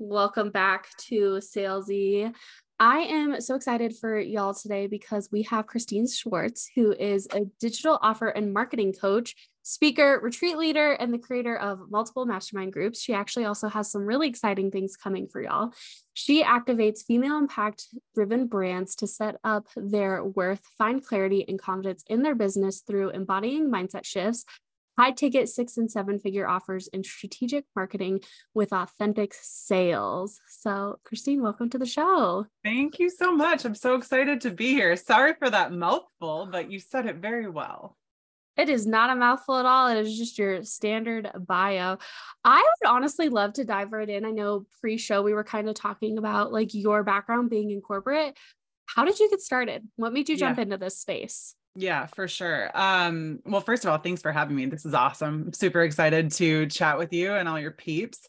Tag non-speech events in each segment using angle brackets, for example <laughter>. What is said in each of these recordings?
Welcome back to Salesy. I am so excited for y'all today because we have Kristine Schwartz, who is a digital offer and marketing coach, speaker, retreat leader, and the creator of multiple mastermind groups. She actually also has some really exciting things coming for y'all. She activates female impact driven brands to set up their worth, find clarity and confidence in their business through embodying mindset shifts high ticket six and seven figure offers in strategic marketing with authentic sales. So, Kristine, welcome to the show. Thank you so much. I'm so excited to be here. Sorry for that mouthful, but you said it very well. It is not a mouthful at all. It is just your standard bio. I would honestly love to dive right in. I know pre show we were kind of talking about like your background being in corporate. How did you get started? What made you jump yeah. into this space? Yeah, for sure. Um, well, first of all, thanks for having me. This is awesome. Super excited to chat with you and all your peeps.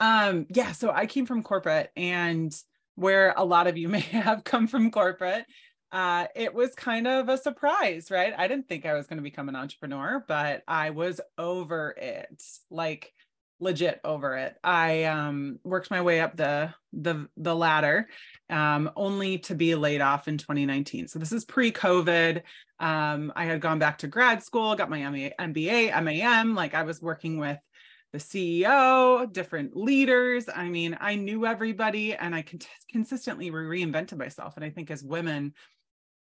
Um, yeah, so I came from corporate and where a lot of you <laughs> may have come from corporate, uh, it was kind of a surprise, right? I didn't think I was going to become an entrepreneur, but I was over it. Like legit over it. I um, worked my way up the the the ladder, um, only to be laid off in 2019. So this is pre-COVID. Um, I had gone back to grad school, got my MBA, MAM. Like I was working with the CEO, different leaders. I mean, I knew everybody, and I con- consistently reinvented myself. And I think as women,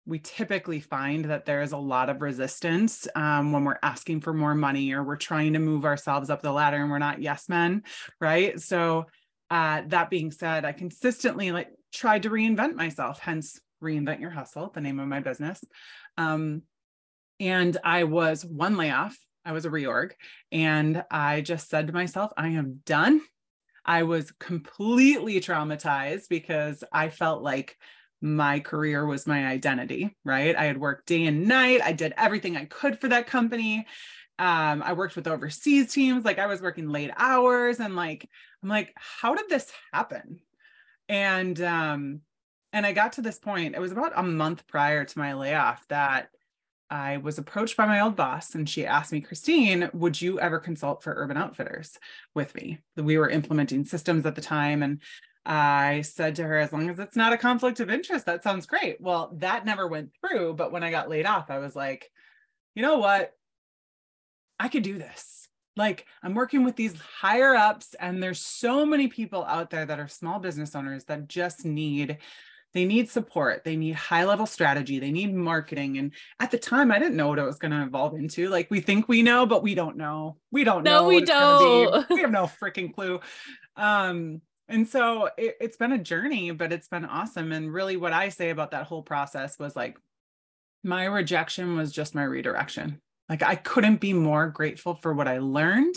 we typically find that there is a lot of resistance um, when we're asking for more money or we're trying to move ourselves up the ladder and we're not yes men right? So uh, that being said i consistently like tried to reinvent myself hence reinvent your hustle the name of my business. Um, and i was one layoff i was a reorg and i just said to myself i am done. I was completely traumatized because i felt like my career was my identity, right? I had worked day and night. I did everything I could for that company. Um, I worked with overseas teams, like I was working late hours and like I'm like, how did this happen? And um, and I got to this point, it was about a month prior to my layoff that I was approached by my old boss and she asked me, Kristine, would you ever consult for Urban Outfitters with me? We were implementing systems at the time and I said to her, as long as it's not a conflict of interest, that sounds great. Well, that never went through. But when I got laid off, I was like, you know what? I could do this. Like, I'm working with these higher ups, and there's so many people out there that are small business owners that just need they need support they need high level strategy they need marketing and at the time i didn't know what it was going to evolve into like we think we know but we don't know we don't know. no, know we don't we have no freaking clue um and so it, it's been a journey, but it's been awesome. And really, what I say about that whole process was like, my rejection was just my redirection. Like, I couldn't be more grateful for what I learned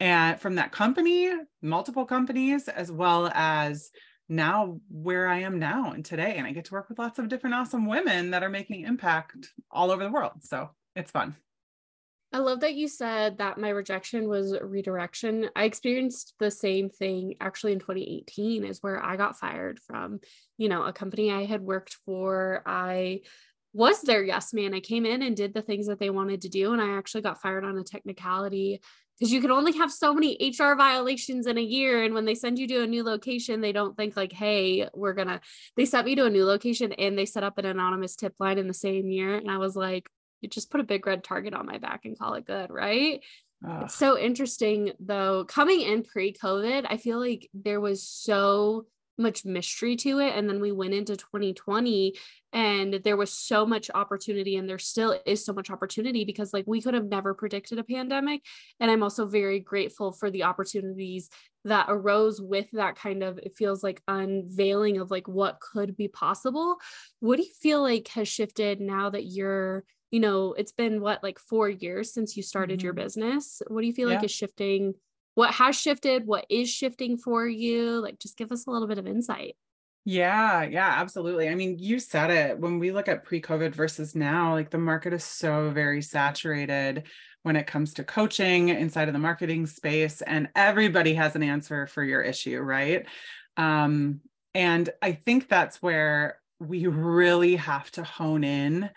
and from that company, multiple companies, as well as now where I am now and today. And I get to work with lots of different awesome women that are making impact all over the world. So it's fun. I love that you said that my rejection was redirection. I experienced the same thing actually in 2018 is where I got fired from, you know, a company I had worked for. I was their yes man. I came in and did the things that they wanted to do and I actually got fired on a technicality because you can only have so many HR violations in a year and when they send you to a new location they don't think like hey, we're going to they sent me to a new location and they set up an anonymous tip line in the same year and I was like you just put a big red target on my back and call it good, right? Ugh. It's so interesting though. Coming in pre COVID, I feel like there was so much mystery to it. And then we went into 2020 and there was so much opportunity, and there still is so much opportunity because, like, we could have never predicted a pandemic. And I'm also very grateful for the opportunities that arose with that kind of, it feels like unveiling of like what could be possible. What do you feel like has shifted now that you're you know, it's been what, like four years since you started mm-hmm. your business. What do you feel yeah. like is shifting? What has shifted? What is shifting for you? Like, just give us a little bit of insight. Yeah, yeah, absolutely. I mean, you said it when we look at pre COVID versus now, like the market is so very saturated when it comes to coaching inside of the marketing space, and everybody has an answer for your issue, right? Um, and I think that's where we really have to hone in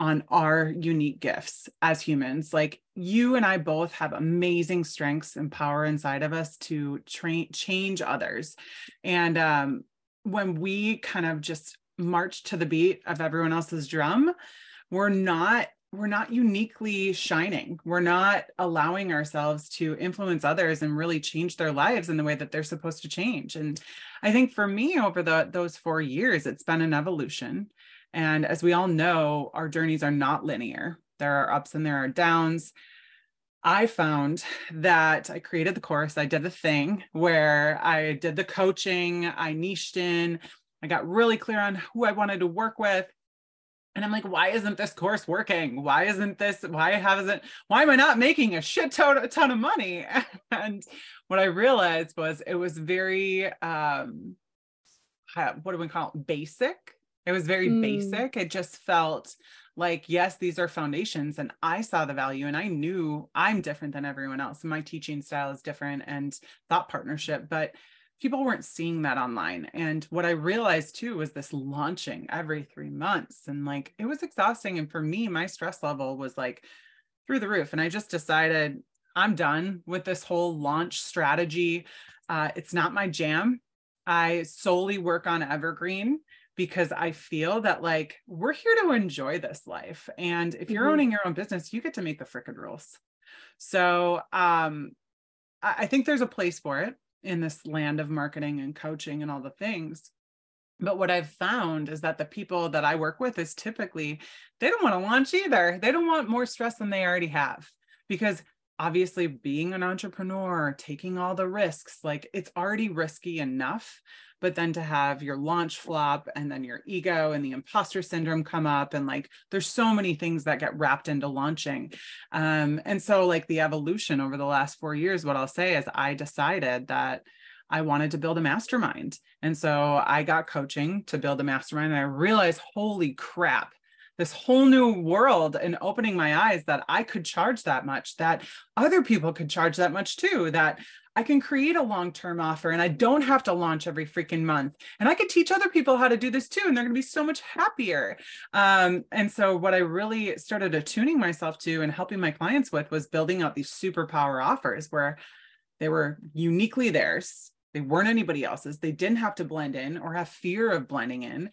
on our unique gifts as humans. Like you and I both have amazing strengths and power inside of us to train change others. And um, when we kind of just march to the beat of everyone else's drum, we're not we're not uniquely shining. We're not allowing ourselves to influence others and really change their lives in the way that they're supposed to change. And I think for me over the those 4 years it's been an evolution and as we all know, our journeys are not linear. There are ups and there are downs. I found that I created the course, I did the thing where I did the coaching, I niched in, I got really clear on who I wanted to work with. And I'm like, why isn't this course working? Why isn't this? Why hasn't? Why am I not making a shit ton, a ton of money? <laughs> And what I realized was it was very, um, what do we call it? Basic it was very mm. basic. It just felt like, yes, these are foundations. And I saw the value and I knew I'm different than everyone else. My teaching style is different and thought partnership, but people weren't seeing that online. And what I realized too was this launching every three months. And like it was exhausting. And for me, my stress level was like through the roof. And I just decided I'm done with this whole launch strategy. Uh, it's not my jam. I solely work on evergreen because I feel that like we're here to enjoy this life. And if you're mm-hmm. owning your own business, you get to make the frickin' rules. So um, I think there's a place for it in this land of marketing and coaching and all the things. But what I've found is that the people that I work with is typically they don't want to launch either. They don't want more stress than they already have because obviously being an entrepreneur, taking all the risks, like it's already risky enough but then to have your launch flop and then your ego and the imposter syndrome come up and like there's so many things that get wrapped into launching um, and so like the evolution over the last four years what i'll say is i decided that I wanted to build a mastermind. And so I got coaching to build a mastermind. And I realized, holy crap, this whole new world and opening my eyes that I could charge that much, that other people could charge that much too, that I can create a long term offer and I don't have to launch every freaking month. And I could teach other people how to do this too. And they're going to be so much happier. Um, and so, what I really started attuning myself to and helping my clients with was building out these superpower offers where they were uniquely theirs. They weren't anybody else's. They didn't have to blend in or have fear of blending in.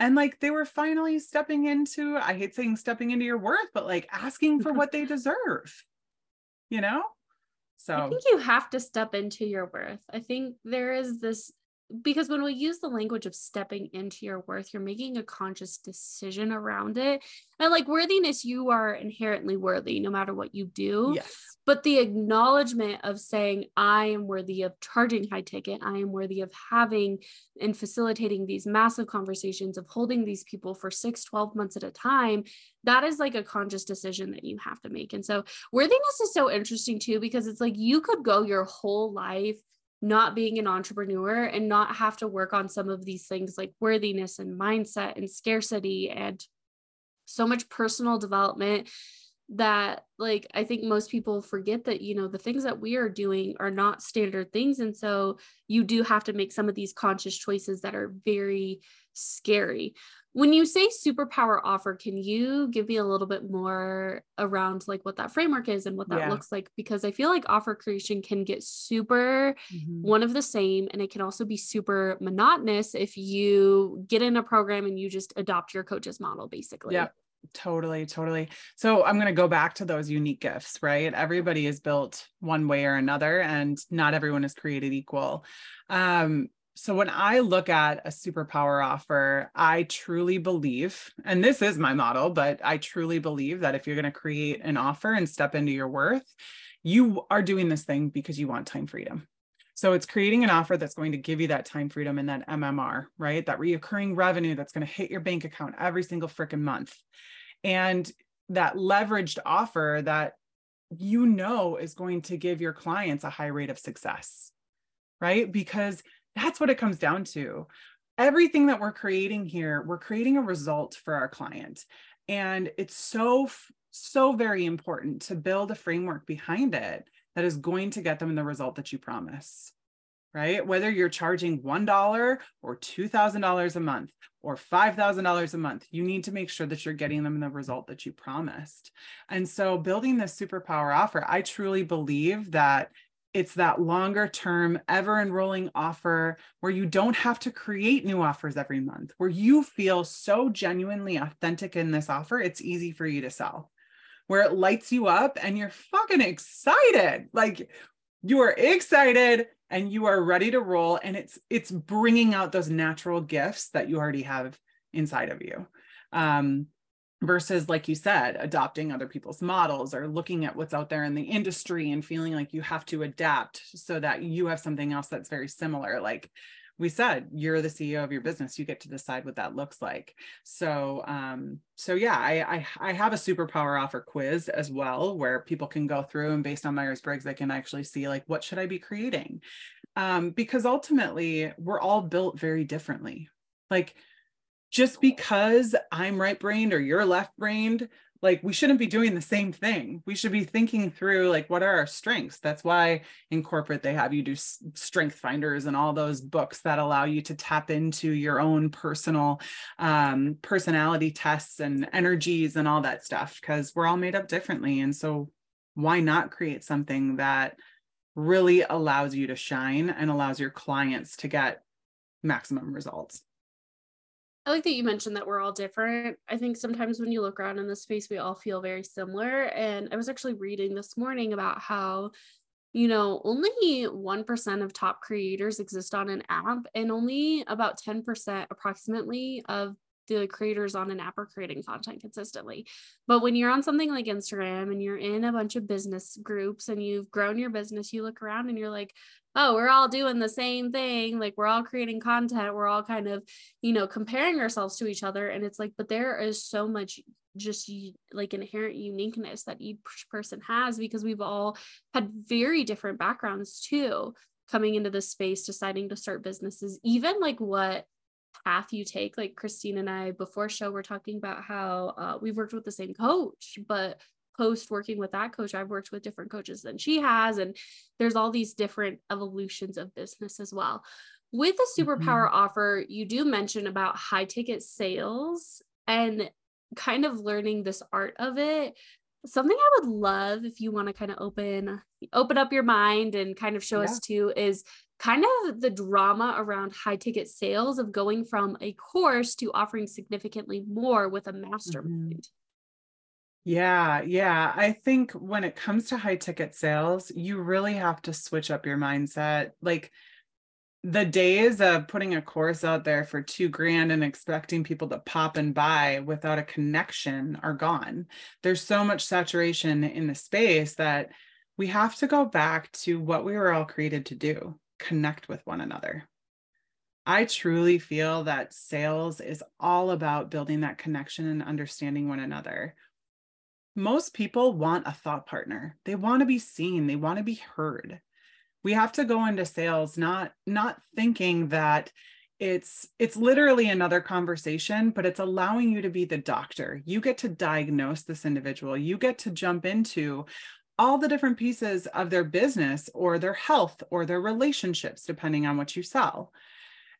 And like they were finally stepping into, I hate saying stepping into your worth, but like asking for <laughs> what they deserve, you know? So I think you have to step into your worth. I think there is this because when we use the language of stepping into your worth, you're making a conscious decision around it. And like worthiness, you are inherently worthy no matter what you do. Yes. But the acknowledgement of saying, I am worthy of charging high ticket, I am worthy of having and facilitating these massive conversations, of holding these people for six, 12 months at a time, that is like a conscious decision that you have to make. And so worthiness is so interesting too, because it's like you could go your whole life not being an entrepreneur and not have to work on some of these things like worthiness and mindset and scarcity and so much personal development that like i think most people forget that you know the things that we are doing are not standard things. And so you do have to make some of these conscious choices that are very scary when you say superpower offer can you give me a little bit more around like what that framework is and what that yeah. looks like because i feel like offer creation can get super mm-hmm. one of the same and it can also be super monotonous if you get in a program and you just adopt your coach's model basically yeah Totally, totally. So I'm going to go back to those unique gifts, right? Everybody is built one way or another, and not everyone is created equal. Um, so when I look at a superpower offer, I truly believe, and this is my model, but I truly believe that if you're going to create an offer and step into your worth, you are doing this thing because you want time freedom. So it's creating an offer that's going to give you that time freedom and that MMR, right? That reoccurring revenue that's going to hit your bank account every single freaking month. And that leveraged offer that you know is going to give your clients a high rate of success, right? Because that's what it comes down to. Everything that we're creating here, we're creating a result for our client. And it's so, so very important to build a framework behind it that is going to get them the result that you promise. right? Whether you're charging $1 or $2,000 a month or $5,000 a month, you need to make sure that you're getting them the result that you promised. And so, building this superpower offer, I truly believe that it's that longer term, ever enrolling offer where you don't have to create new offers every month, where you feel so genuinely authentic in this offer, it's easy for you to sell, where it lights you up and you're fucking excited. Like you are excited and you are ready to roll and it's it's bringing out those natural gifts that you already have inside of you um, versus like you said adopting other people's models or looking at what's out there in the industry and feeling like you have to adapt so that you have something else that's very similar. Like we said you're the ceo of your business. You get to decide what that looks like. So um so yeah i i, I have a superpower offer quiz as well where people can go through and based on myers-briggs they can actually see like what should i be creating? Um because ultimately we're all built very differently. Like just because I'm right brained or you're left brained, like we shouldn't be doing the same thing. We should be thinking through like what are our strengths. That's why in corporate they have you do strength finders and all those books that allow you to tap into your own personal um, personality tests and energies and all that stuff because we're all made up differently. And so why not create something that really allows you to shine and allows your clients to get maximum results? I like that you mentioned that we're all different. I think sometimes when you look around in the space, we all feel very similar. And I was actually reading this morning about how, you know, only 1% of top creators exist on an app, and only about 10% approximately of the creators on an app are creating content consistently. But when you're on something like Instagram and you're in a bunch of business groups and you've grown your business, you look around and you're like, oh, we're all doing the same thing. Like we're all creating content. We're all kind of, you know, comparing ourselves to each other. And it's like, but there is so much just like inherent uniqueness that each person has because we've all had very different backgrounds too coming into this space deciding to start businesses even like what path you take like kristine and i before show we're talking about how uh, we've worked with the same coach but post working with that coach, I've worked with different coaches than she has. And there's all these different evolutions of business as well. With the superpower mm-hmm. offer, you do mention about high ticket sales and kind of learning this art of it. Something I would love if you want to kind of open open up your mind and kind of show yeah. us too is kind of the drama around high ticket sales of going from a course to offering significantly more with a mastermind. Mm-hmm. Yeah, yeah. I think when it comes to high ticket sales, you really have to switch up your mindset. Like the days of putting a course out there for two grand and expecting people to pop and buy without a connection are gone. There's so much saturation in the space that we have to go back to what we were all created to do connect with one another. I truly feel that sales is all about building that connection and understanding one another most people want a thought partner. They want to be seen, they want to be heard. We have to go into sales not not thinking that it's it's literally another conversation but it's allowing you to be the doctor you get to diagnose this individual you get to jump into all the different pieces of their business or their health or their relationships depending on what you sell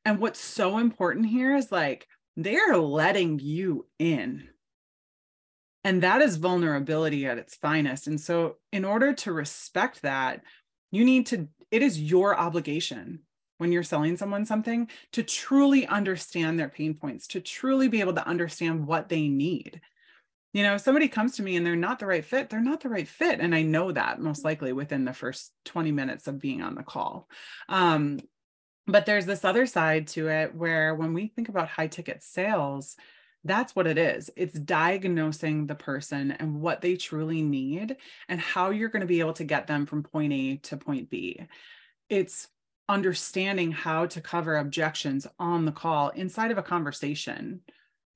and what's so important here is like they're letting you in and that is vulnerability at its finest. And so, in order to respect that, you need to, it is your obligation when you're selling someone something to truly understand their pain points, to truly be able to understand what they need. You know, if somebody comes to me and they're not the right fit, they're not the right fit. And I know that most likely within the first 20 minutes of being on the call. Um, but there's this other side to it where when we think about high ticket sales, that's what it is. It's diagnosing the person and what they truly need and how you're going to be able to get them from point A to point B. It's understanding how to cover objections on the call inside of a conversation,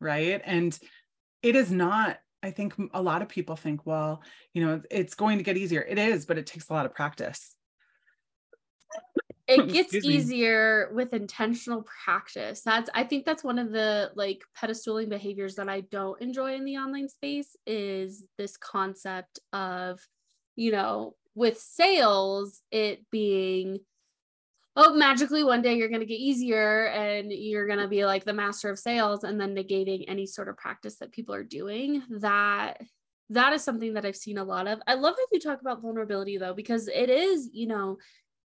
right? And it is not I think a lot of people think, well, you know, it's going to get easier. It is, but it takes a lot of practice. <laughs> It <laughs> gets easier with intentional practice. That's i think that's one of the like pedestaling behaviors that i don't enjoy in the online space is this concept of you know with sales it being oh, magically one day you're going to get easier and you're going to be like the master of sales and then negating any sort of practice that people are doing. That that is something that I've seen a lot of. I love that you talk about vulnerability though, because it is, you know,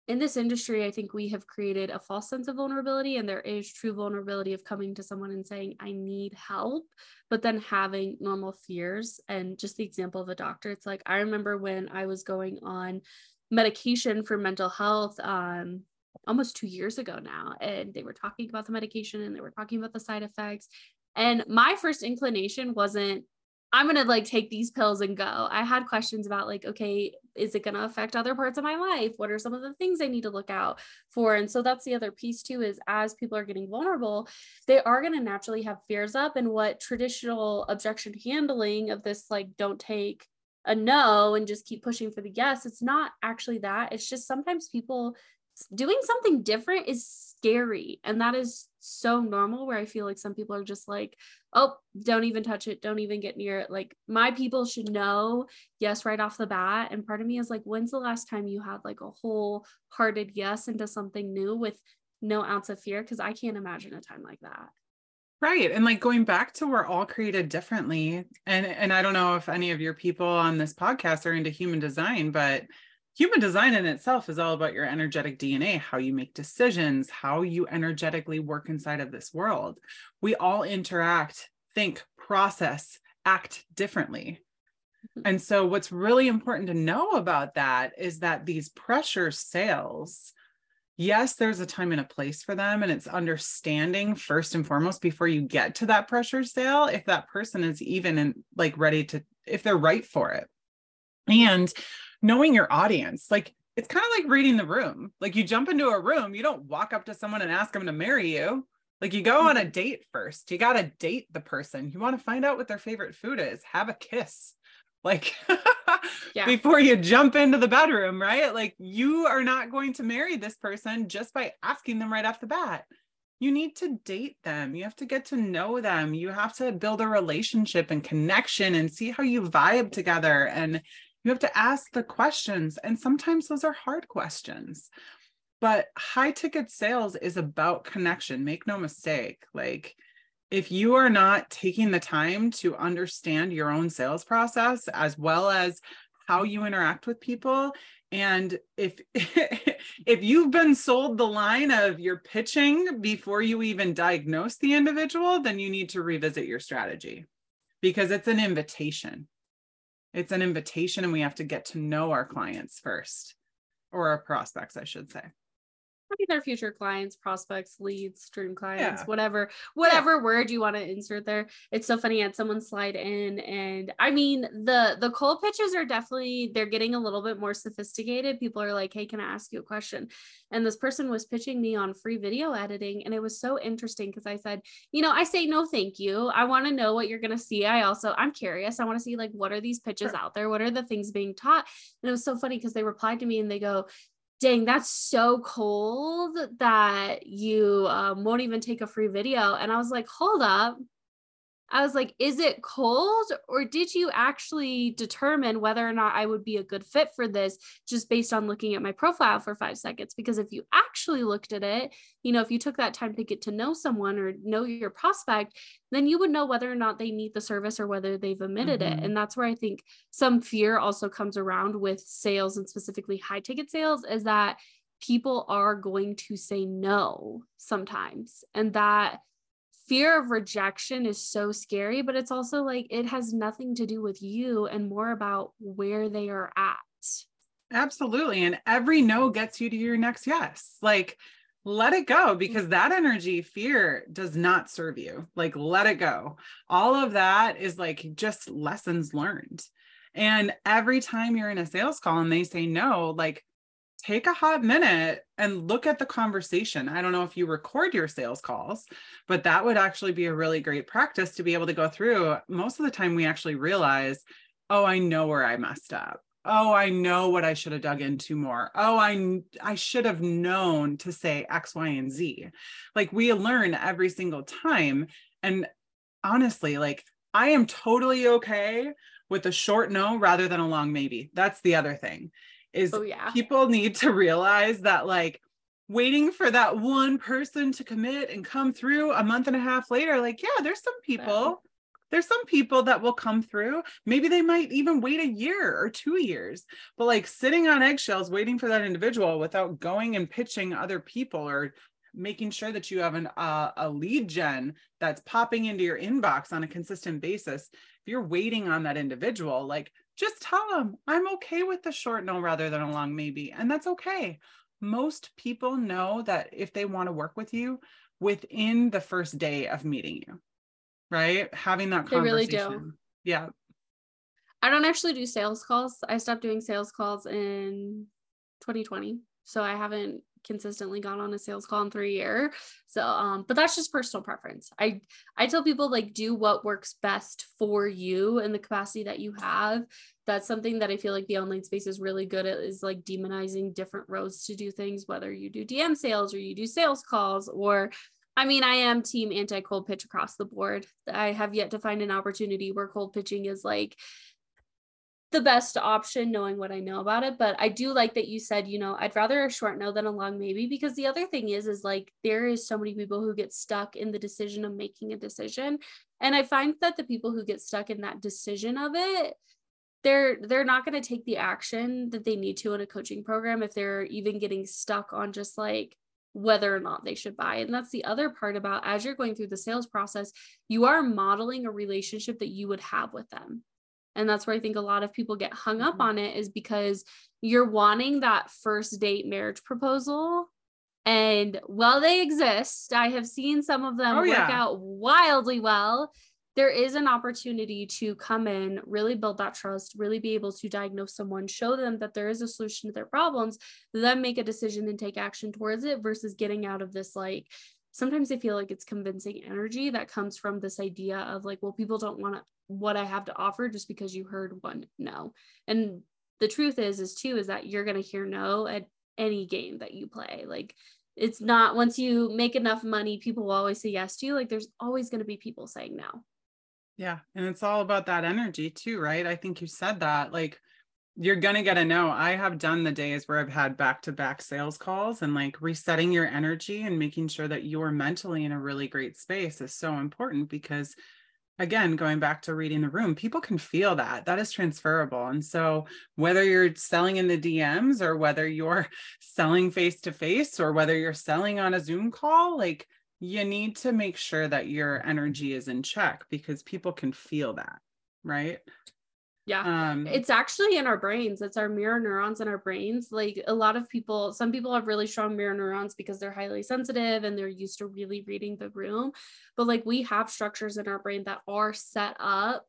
in this industry, I think we have created a false sense of vulnerability, and there is true vulnerability of coming to someone and saying, I need help, but then having normal fears. And just the example of a doctor, it's like, I remember when I was going on medication for mental health um, almost two years ago now, and they were talking about the medication and they were talking about the side effects. And my first inclination wasn't, I'm going to like take these pills and go. I had questions about like, okay, is it going to affect other parts of my life? What are some of the things I need to look out for? And so that's the other piece too is as people are getting vulnerable, they are going to naturally have fears up and what traditional objection handling of this like don't take a no and just keep pushing for the yes, it's not actually that. It's just sometimes people doing something different is scary and that is so normal where i feel like some people are just like oh don't even touch it don't even get near it. Like my people should know yes right off the bat and part of me is like when's the last time you had like a wholehearted yes into something new with no ounce of fear? Because i can't imagine a time like that. Right and like going back to we're all created differently and and i don't know if any of your people on this podcast are into human design but human design in itself is all about your energetic DNA, how you make decisions, how you energetically work inside of this world. We all interact, think, process, act differently. Mm-hmm. And so, what's really important to know about that is that these pressure sales, yes, there's a time and a place for them. And it's understanding first and foremost before you get to that pressure sale, if that person is even in, like ready to, if they're right for it. And knowing your audience like it's kind of like reading the room like you jump into a room you don't walk up to someone and ask them to marry you like you go on a mm-hmm. date first you got to date the person you want to find out what their favorite food is have a kiss like <laughs> yeah. before you jump into the bedroom right like you are not going to marry this person just by asking them right off the bat you need to date them. You have to get to know them. You have to build a relationship and connection and see how you vibe together. And you have to ask the questions. And sometimes those are hard questions. But high ticket sales is about connection. Make no mistake. Like, if you are not taking the time to understand your own sales process as well as how you interact with people and if <laughs> if you've been sold the line of you're pitching before you even diagnose the individual then you need to revisit your strategy because it's an invitation it's an invitation and we have to get to know our clients first or our prospects i should say their future clients, prospects, leads, dream clients, yeah. whatever, whatever yeah. word you want to insert there. It's so funny. I had someone slide in, and I mean the the cold pitches are definitely they're getting a little bit more sophisticated. People are like, "Hey, can I ask you a question?" And this person was pitching me on free video editing, and it was so interesting because I said, "You know, I say no, thank you. I want to know what you're gonna see. I also I'm curious. I want to see like what are these pitches sure. out there? What are the things being taught?" And it was so funny because they replied to me and they go, dang, that's so cold that you um, won't even take a free video. And I was like, hold up. I was like, is it cold or did you actually determine whether or not I would be a good fit for this just based on looking at my profile for five seconds? Because if you actually looked at it, you know, if you took that time to get to know someone or know your prospect, then you would know whether or not they need the service or whether they've omitted mm-hmm. it. And that's where I think some fear also comes around with sales and specifically high ticket sales is that people are going to say no sometimes. And that fear of rejection is so scary, but it's also like it has nothing to do with you and more about where they are at. Absolutely. And every no gets you to your next yes. Like, let it go because mm-hmm. that energy, fear, does not serve you. Like, let it go. All of that is like just lessons learned. And every time you're in a sales call and they say no, like take a hot minute and look at the conversation. I don't know if you record your sales calls, but that would actually be a really great practice to be able to go through. Most of the time, we actually realize, oh, I know where I messed up. Oh, I know what I should have dug into more. Oh, I I should have known to say X, Y, and Z. Like we learn every single time. And honestly, like I am totally okay with a short no rather than a long maybe. That's the other thing is oh, yeah. people need to realize that like waiting for that one person to commit and come through a month and a half later like yeah there's some people there's some people that will come through maybe they might even wait a year or two years but like sitting on eggshells waiting for that individual without going and pitching other people or making sure that you have an uh, a lead gen that's popping into your inbox on a consistent basis if you're waiting on that individual like just tell them i'm okay with the short no rather than a long maybe and that's okay. Most people know that if they want to work with you within the first day of meeting you right? Having that conversation they really do. yeah. I don't actually do sales calls. I stopped doing sales calls in 2020 so i haven't consistently gone on a sales call in three years. So, um, but that's just personal preference. I I tell people like do what works best for you in the capacity that you have. That's something that I feel like the online space is really good at is like demonizing different roads to do things, whether you do DM sales or you do sales calls or I mean, I am team anti cold pitch across the board. I have yet to find an opportunity where cold pitching is like the best option knowing what I know about it. But I do like that you said, you know, I'd rather a short no than a long maybe because the other thing is, is like there is so many people who get stuck in the decision of making a decision. And I find that the people who get stuck in that decision of it, they're they're not going to take the action that they need to in a coaching program if they're even getting stuck on just like whether or not they should buy. And that's the other part about as you're going through the sales process, you are modeling a relationship that you would have with them and that's where i think a lot of people get hung up mm-hmm. on it is because you're wanting that first date marriage proposal and while they exist i have seen some of them oh, work yeah. out wildly well there is an opportunity to come in really build that trust really be able to diagnose someone show them that there is a solution to their problems then make a decision and take action towards it versus getting out of this like sometimes I feel like it's convincing energy that comes from this idea of like, well, people don't want what I have to offer just because you heard one no. And the truth is, is too, is that you're going to hear no at any game that you play. Like, it's not once you make enough money, people will always say yes to you. Like, there's always going to be people saying no. Yeah. And it's all about that energy too, right? I think you said that. Like, you're gonna get a no. I have done the days where I've had back-to-back sales calls and like resetting your energy and making sure that you're mentally in a really great space is so important because again going back to reading the room people can feel that. That is transferable. And so whether you're selling in the dms or whether you're <laughs> selling face to face or whether you're selling on a zoom call like you need to make sure that your energy is in check because people can feel that right yeah. Um, it's actually in our brains. It's our mirror neurons in our brains. Like a lot of people, some people have really strong mirror neurons because they're highly sensitive and they're used to really reading the room. But like we have structures in our brain that are set up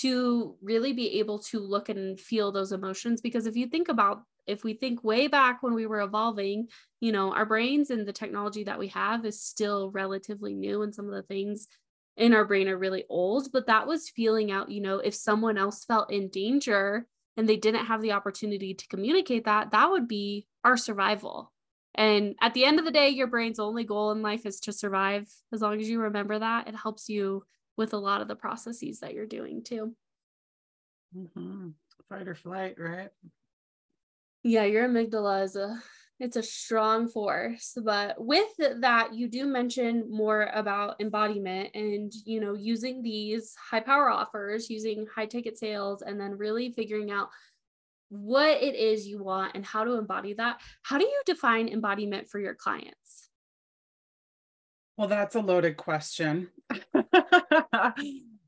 to really be able to look and feel those emotions. Because if you think about, if we think way back when we were evolving, you know, our brains and the technology that we have is still relatively new. And some of the things in our brain are really old, but that was feeling out, you know, if someone else felt in danger and they didn't have the opportunity to communicate that, that would be our survival. And at the end of the day, your brain's only goal in life is to survive. As long as you remember that, it helps you with a lot of the processes that you're doing too. Mm-hmm. Fight or flight, right? Yeah, your amygdala is a it's a strong force but with that you do mention more about embodiment and you know using these high power offers using high ticket sales and then really figuring out what it is you want and how to embody that. How do you define embodiment for your clients? Well that's a loaded question. <laughs>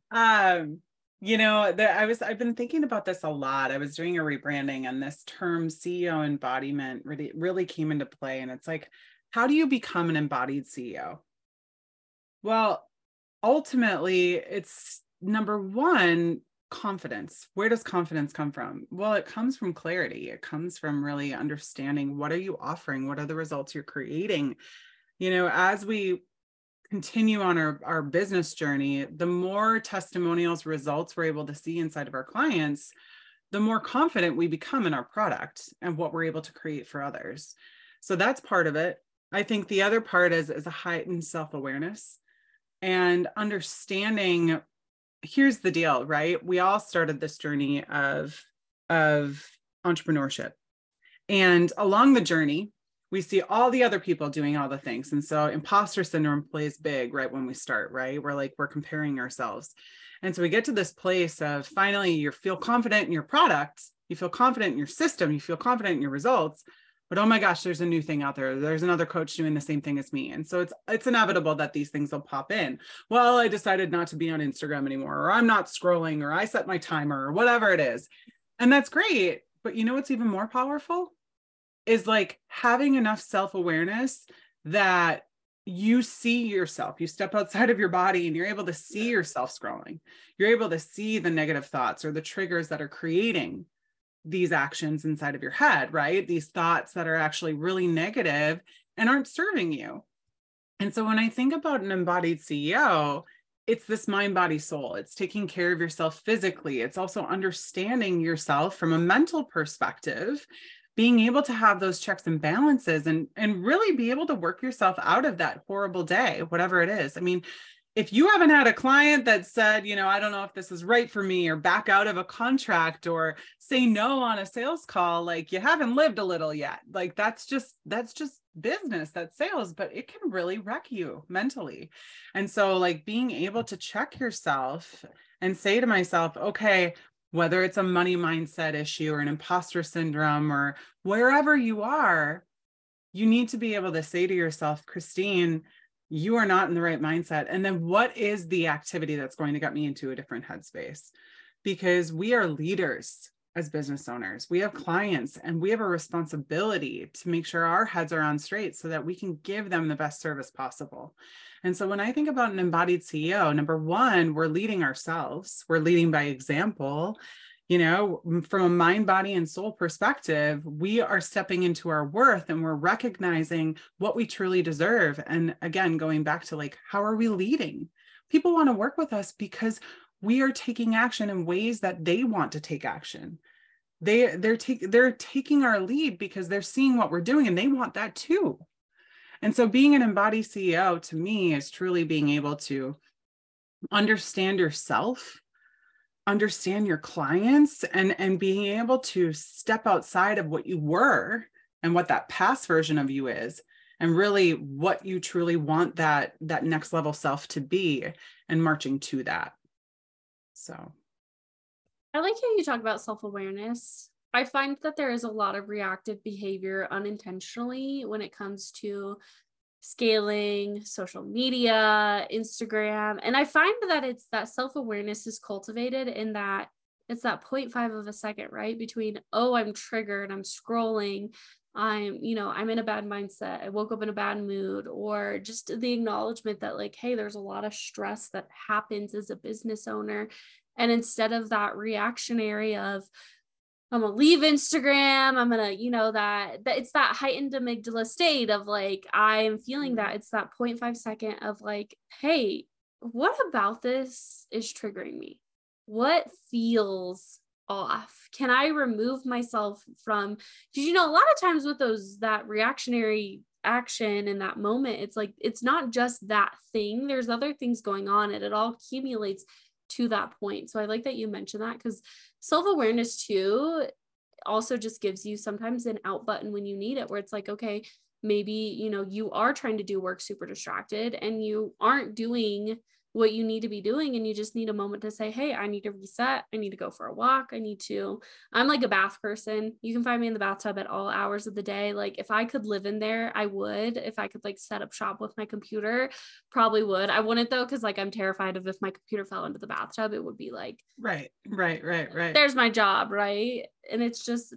Um you know, that I was I've been thinking about this a lot. I was doing a rebranding and this term CEO embodiment really really came into play and it's like how do you become an embodied CEO? Well, ultimately it's number 1 confidence. Where does confidence come from? Well, it comes from clarity. It comes from really understanding what are you offering? What are the results you're creating? You know, as we continue on our, our business journey, the more testimonials, results we're able to see inside of our clients, the more confident we become in our product and what we're able to create for others. So that's part of it. I think the other part is, is a heightened self awareness and understanding. Here's the deal, right? We all started this journey of, of entrepreneurship. And along the journey, we see all the other people doing all the things. And so imposter syndrome plays big right when we start, right? We're like, we're comparing ourselves. And so we get to this place of finally you feel confident in your product, you feel confident in your system, you feel confident in your results, but oh my gosh, there's a new thing out there. There's another coach doing the same thing as me. And so it's it's inevitable that these things will pop in. Well, I decided not to be on Instagram anymore, or I'm not scrolling, or I set my timer, or whatever it is. And that's great. But you know what's even more powerful? Is like having enough self-awareness that you see yourself you step outside of your body and you're able to see yourself scrolling. You're able to see the negative thoughts or the triggers that are creating these actions inside of your head right? These thoughts that are actually really negative and aren't serving you. And so when i think about an embodied ceo it's this mind body soul. It's taking care of yourself physically. It's also understanding yourself from a mental perspective being able to have those checks and balances and and really be able to work yourself out of that horrible day whatever it is. I mean if you haven't had a client that said you know i don't know if this is right for me or back out of a contract or say no on a sales call like you haven't lived a little yet. Like that's just that's just business that's sales but it can really wreck you mentally. And so like being able to check yourself and say to myself okay whether it's a money mindset issue or an imposter syndrome or wherever you are, you need to be able to say to yourself, Kristine, you are not in the right mindset. And then what is the activity that's going to get me into a different headspace? Because we are leaders as business owners. We have clients and we have a responsibility to make sure our heads are on straight so that we can give them the best service possible. And so when I think about an embodied CEO, number one, we're leading ourselves, we're leading by example. You know, from a mind, body, and soul perspective, we are stepping into our worth and we're recognizing what we truly deserve. And again, going back to like, how are we leading? People want to work with us because we are taking action in ways that they want to take action they they're taking they're taking our lead because they're seeing what we're doing and they want that too. And so being an embodied ceo to me is truly being able to understand yourself understand your clients and and being able to step outside of what you were and what that past version of you is and really what you truly want that that next level self to be and marching to that. So I like how you talk about self awareness. I find that there is a lot of reactive behavior unintentionally when it comes to scaling social media, Instagram. And I find that it's that self awareness is cultivated in that it's that 0.5 of a second, right? Between, oh, I'm triggered, I'm scrolling, I'm, you know, I'm in a bad mindset, I woke up in a bad mood, or just the acknowledgement that, like, hey, there's a lot of stress that happens as a business owner. And instead of that reactionary of, I'm gonna leave Instagram, I'm gonna, you know, that, that it's that heightened amygdala state of like, I'm feeling that mm-hmm. it's that 0.5 second of like, hey, what about this is triggering me? What feels off? Can I remove myself from because you know a lot of times with those that reactionary action in that moment, it's like it's not just that thing. There's other things going on and it all accumulates to that point. So I like that you mentioned that because self awareness too also just gives you sometimes an out button when you need it, where it's like, okay, maybe, you know, you are trying to do work super distracted and you aren't doing what you need to be doing and you just need a moment to say hey i need to reset. I need to go for a walk. I need to i'm like a bath person. You can find me in the bathtub at all hours of the day. Like if i could live in there i would. If i could like set up shop with my computer probably would. I wouldn't though because like i'm terrified of if my computer fell into the bathtub it would be like right right right right. there's my job right? And it's just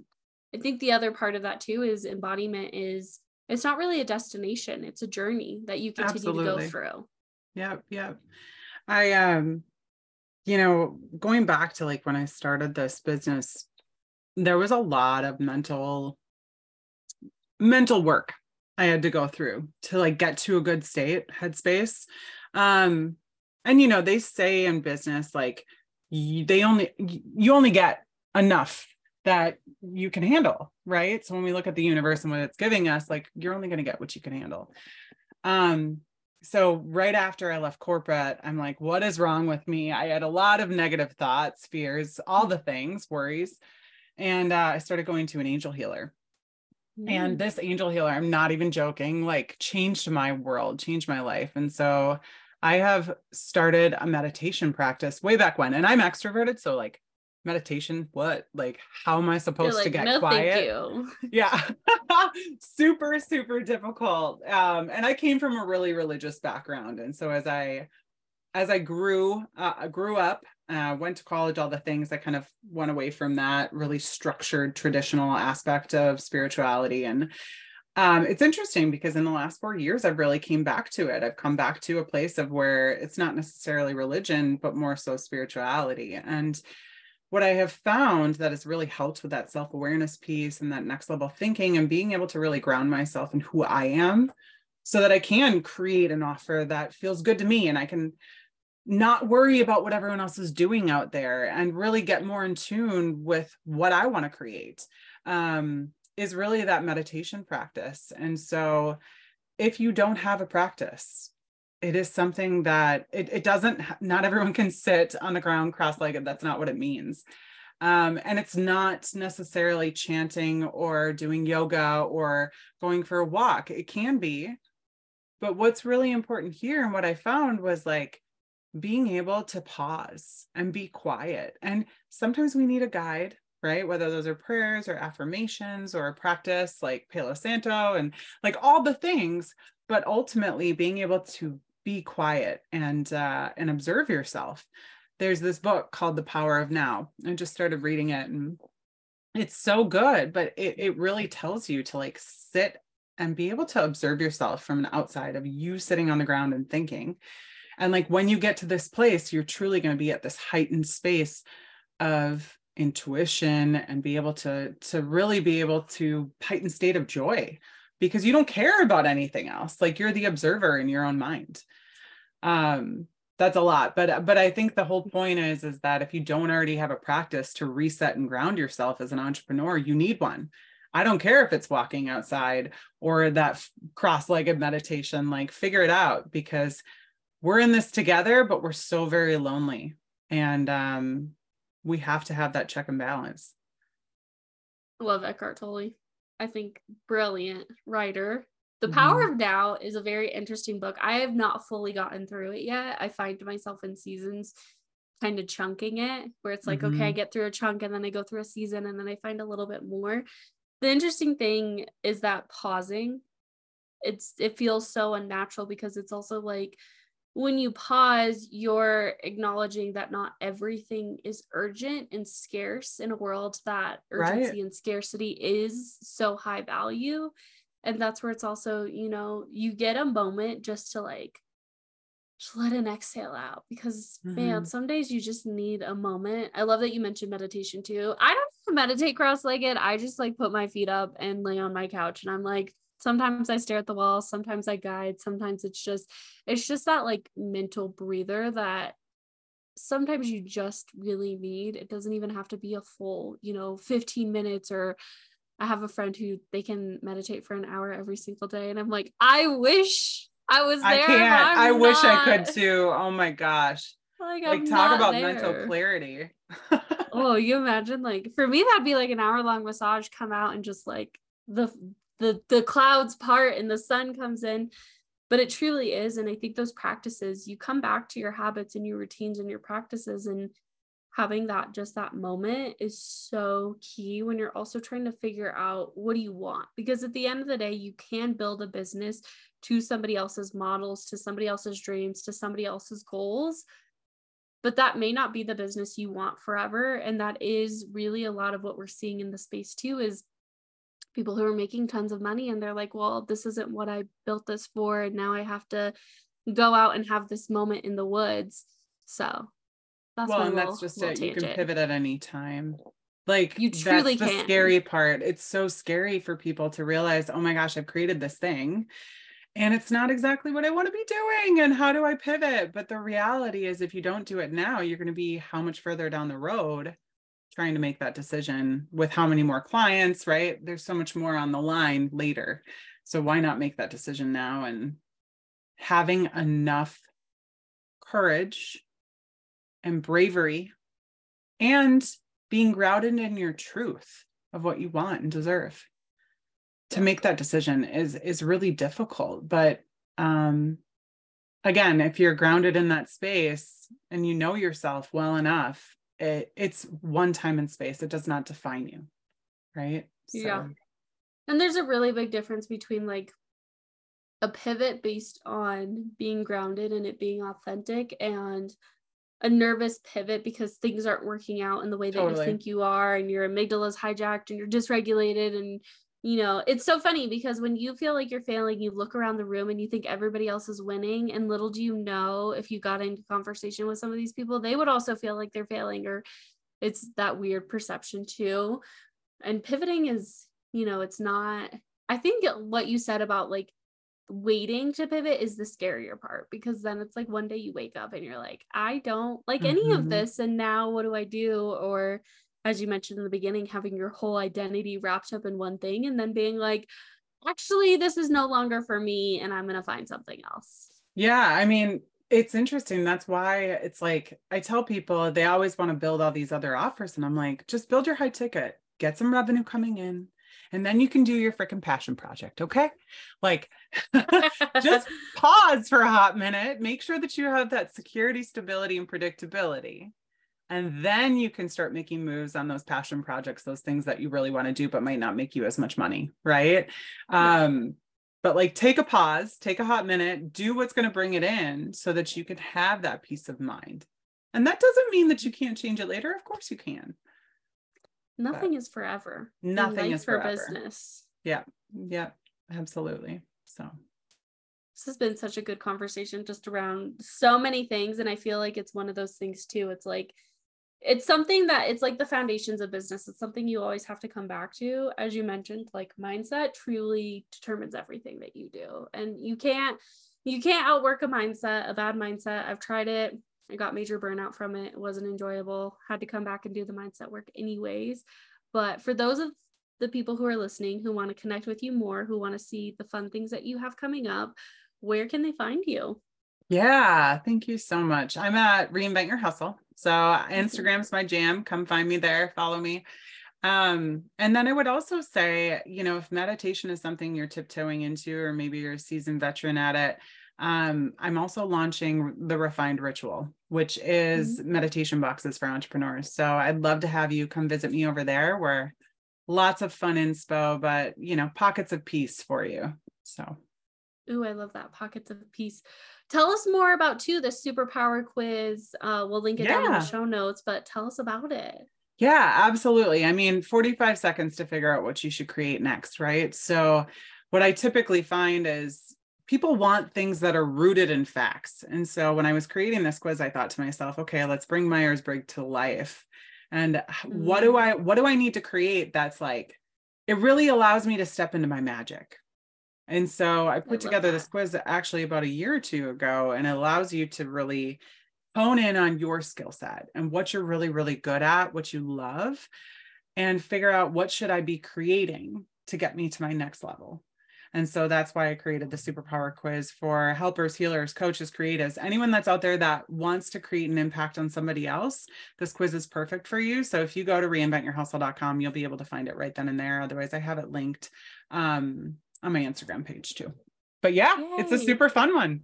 i think the other part of that too is embodiment is it's not really a destination. It's a journey that you continue Absolutely. to go through Yep. Yep. I, um, you know, going back to like when I started this business, there was a lot of mental, mental work I had to go through to like get to a good state, headspace. Um, and you know, they say in business, like they only, you only get enough that you can handle, right? So when we look at the universe and what it's giving us, like you're only going to get what you can handle. Um, so right after I left corporate, I'm like, what is wrong with me? I had a lot of negative thoughts, fears, all the things, worries. And uh, I started going to an angel healer. And Mm. this angel healer, I'm not even joking, like changed my world, changed my life. And so I have started a meditation practice way back when, and I'm extroverted. So, like, meditation, what? Like, how am I supposed to get no, quiet? <laughs> yeah <laughs> super super difficult um and i came from a really religious background and so as i as i grew uh, I grew up uh, went to college all the things i kind of went away from that really structured traditional aspect of spirituality and um, it's interesting because in the last four years i've really came back to it i've come back to a place of where it's not necessarily religion but more so spirituality and what I have found that has really helped with that self awareness piece and that next level thinking and being able to really ground myself in who I am so that I can create an offer that feels good to me and I can not worry about what everyone else is doing out there and really get more in tune with what I want to create um, is really that meditation practice. And so if you don't have a practice, it is something that it, it doesn't not everyone <laughs> can sit on the ground cross-legged that's not what it means. Um, and it's not necessarily chanting or doing yoga or going for a walk it can be. But what's really important here and what i found was like being able to pause and be quiet. And sometimes we need a guide right? Whether those are prayers or affirmations or a practice like palo santo and like all the things but ultimately being able to be quiet and uh, and observe yourself. There's this book called The Power of Now. I just started reading it and it's so good, but it, it really tells you to like sit and be able to observe yourself from an outside of you sitting on the ground and thinking. And like when you get to this place, you're truly going to be at this heightened space of intuition and be able to to really be able to heighten state of joy because you don't care about anything else. Like you're the observer in your own mind. Um that's a lot. But but i think the whole point is is that if you don't already have a practice to reset and ground yourself as an entrepreneur you need one. I don't care if it's walking outside or that cross-legged meditation like figure it out because we're in this together but we're so very lonely. And um we have to have that check and balance. Love Eckhart Tolle. I think brilliant writer. The Power Mhm. of Now is a very interesting book. I have not fully gotten through it yet. I find myself in seasons kind of chunking it where it's like, okay, I Mhm. get through a chunk and then I go through a season and then I find a little bit more. The interesting thing is that pausing, it's it feels so unnatural because it's also like when you pause, you're acknowledging that not everything is urgent and scarce in a world that Right. urgency and scarcity is so high value. And that's where it's also, you know, you get a moment just to like just let an exhale out because man, Mhm. some days you just need a moment. I love that you mentioned meditation too. I don't meditate cross-legged. I just like put my feet up and lay on my couch and I'm like sometimes I stare at the wall, sometimes I guide, sometimes it's just it's just that like mental breather that sometimes you just really need. It doesn't even have to be a full, you know, 15 minutes or I have a friend who they can meditate for an hour every single day and I'm like, I wish I was there. I can't. I wish I could too. Oh my gosh. <laughs> Like, Like talk about there. mental clarity. Oh, you imagine like for me that'd be like an hour long massage come out and just like the the the clouds part and the sun comes in. But it truly is. And I think those practices, you come back to your habits and your routines and your practices and having that just that moment is so key when you're also trying to figure out what do you want because at the end of the day you can build a business to somebody else's models to somebody else's dreams to somebody else's goals but that may not be the business you want forever and that is really a lot of what we're seeing in the space too is people who are making tons of money and they're like well this isn't what i built this for and now i have to go out and have this moment in the woods so that's well, and that's just it. You can pivot at any time. Like You truly that's the can. scary part. It's so scary for people to realize, oh my gosh, I've created this thing and it's not exactly what I want to be doing. And how do I pivot? But the reality is if you don't do it now, you're going to be how much further down the road trying to make that decision with how many more clients, right? There's so much more on the line later. So why not make that decision now and having enough courage and bravery and being grounded in your truth of what you want and deserve. to make that decision is is really difficult but um again if you're grounded in that space and you know yourself well enough it, it's one time in space it does not define you right so. yeah and there's a really big difference between like a pivot based on being grounded and it being authentic and a nervous pivot because things aren't working out in the way that totally. you think you are and your amygdala's hijacked and you're dysregulated and you know it's so funny because when you feel like you're failing you look around the room and you think everybody else is winning and little do you know if you got into conversation with some of these people they would also feel like they're failing or it's that weird perception too and pivoting is you know it's not i think what you said about like waiting to pivot is the scarier part because then it's like one day you wake up and you're like i don't like mm-hmm. any of mm-hmm. this and now what do i do or as you mentioned in the beginning, having your whole identity wrapped up in one thing and then being like, actually, this is no longer for me and I'm going to find something else. Yeah. I mean, it's interesting. That's why it's like I tell people they always want to build all these other offers. And I'm like, just build your high ticket, get some revenue coming in, and then you can do your freaking passion project. Okay. Like <laughs> just <laughs> pause for a hot minute, make sure that you have that security, stability, and predictability and then you can start making moves on those passion projects those things that you really want to do but might not make you as much money right? Yeah. um but like take a pause take a hot minute do what's going to bring it in so that you can have that peace of mind. And that doesn't mean that you can't change it later of course you can. Nothing but is forever. Nothing is for business. Yeah yeah absolutely so. This has been such a good conversation just around so many things and i feel like it's one of those things too. It's like it's something that it's like the foundations of business. It's something you always have to come back to. As you mentioned like mindset truly determines everything that you do. And you can't you can't outwork a mindset a bad mindset. I've tried it. I got major burnout from it. It wasn't enjoyable. Had to come back and do the mindset work anyways. But for those of the people who are listening who want to connect with you more who want to see the fun things that you have coming up where can they find you? Yeah, thank you so much. I'm at Reinvent Your Hustle. So Instagram's my jam. Come find me there, follow me. Um, and then I would also say, you know, if meditation is something you're tiptoeing into, or maybe you're a seasoned veteran at it, um, I'm also launching the Refined Ritual, which is mm-hmm. meditation boxes for entrepreneurs. So I'd love to have you come visit me over there where lots of fun inspo, but you know, pockets of peace for you. So Ooh, I love that pockets of peace. Tell us more about too the superpower quiz. Uh, we'll link it yeah. down in the show notes, but tell us about it. Yeah, absolutely. I mean, 45 seconds to figure out what you should create next, right? So, what I typically find is people want things that are rooted in facts. And so, when I was creating this quiz, I thought to myself, okay, let's bring Myers Briggs to life. And mm-hmm. what do mm. I what do I need to create that's like it really allows me to step into my magic, and so I put I together that. this quiz actually about a year or two ago, and it allows you to really hone in on your skill set and what you're really, really good at, what you love, and figure out what should I be creating to get me to my next level. And so that's why I created the superpower quiz for helpers, healers, coaches, creatives, anyone that's out there that wants to create an impact on somebody else. This quiz is perfect for you. So if you go to reinventyourhustle.com, you'll be able to find it right then and there. Otherwise, I have it linked um, on my Instagram page too. But yeah, Yay. it's a super fun one.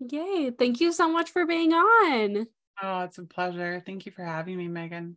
Yay. Thank you so much for being on. Oh, it's a pleasure. Thank you for having me, Meghan.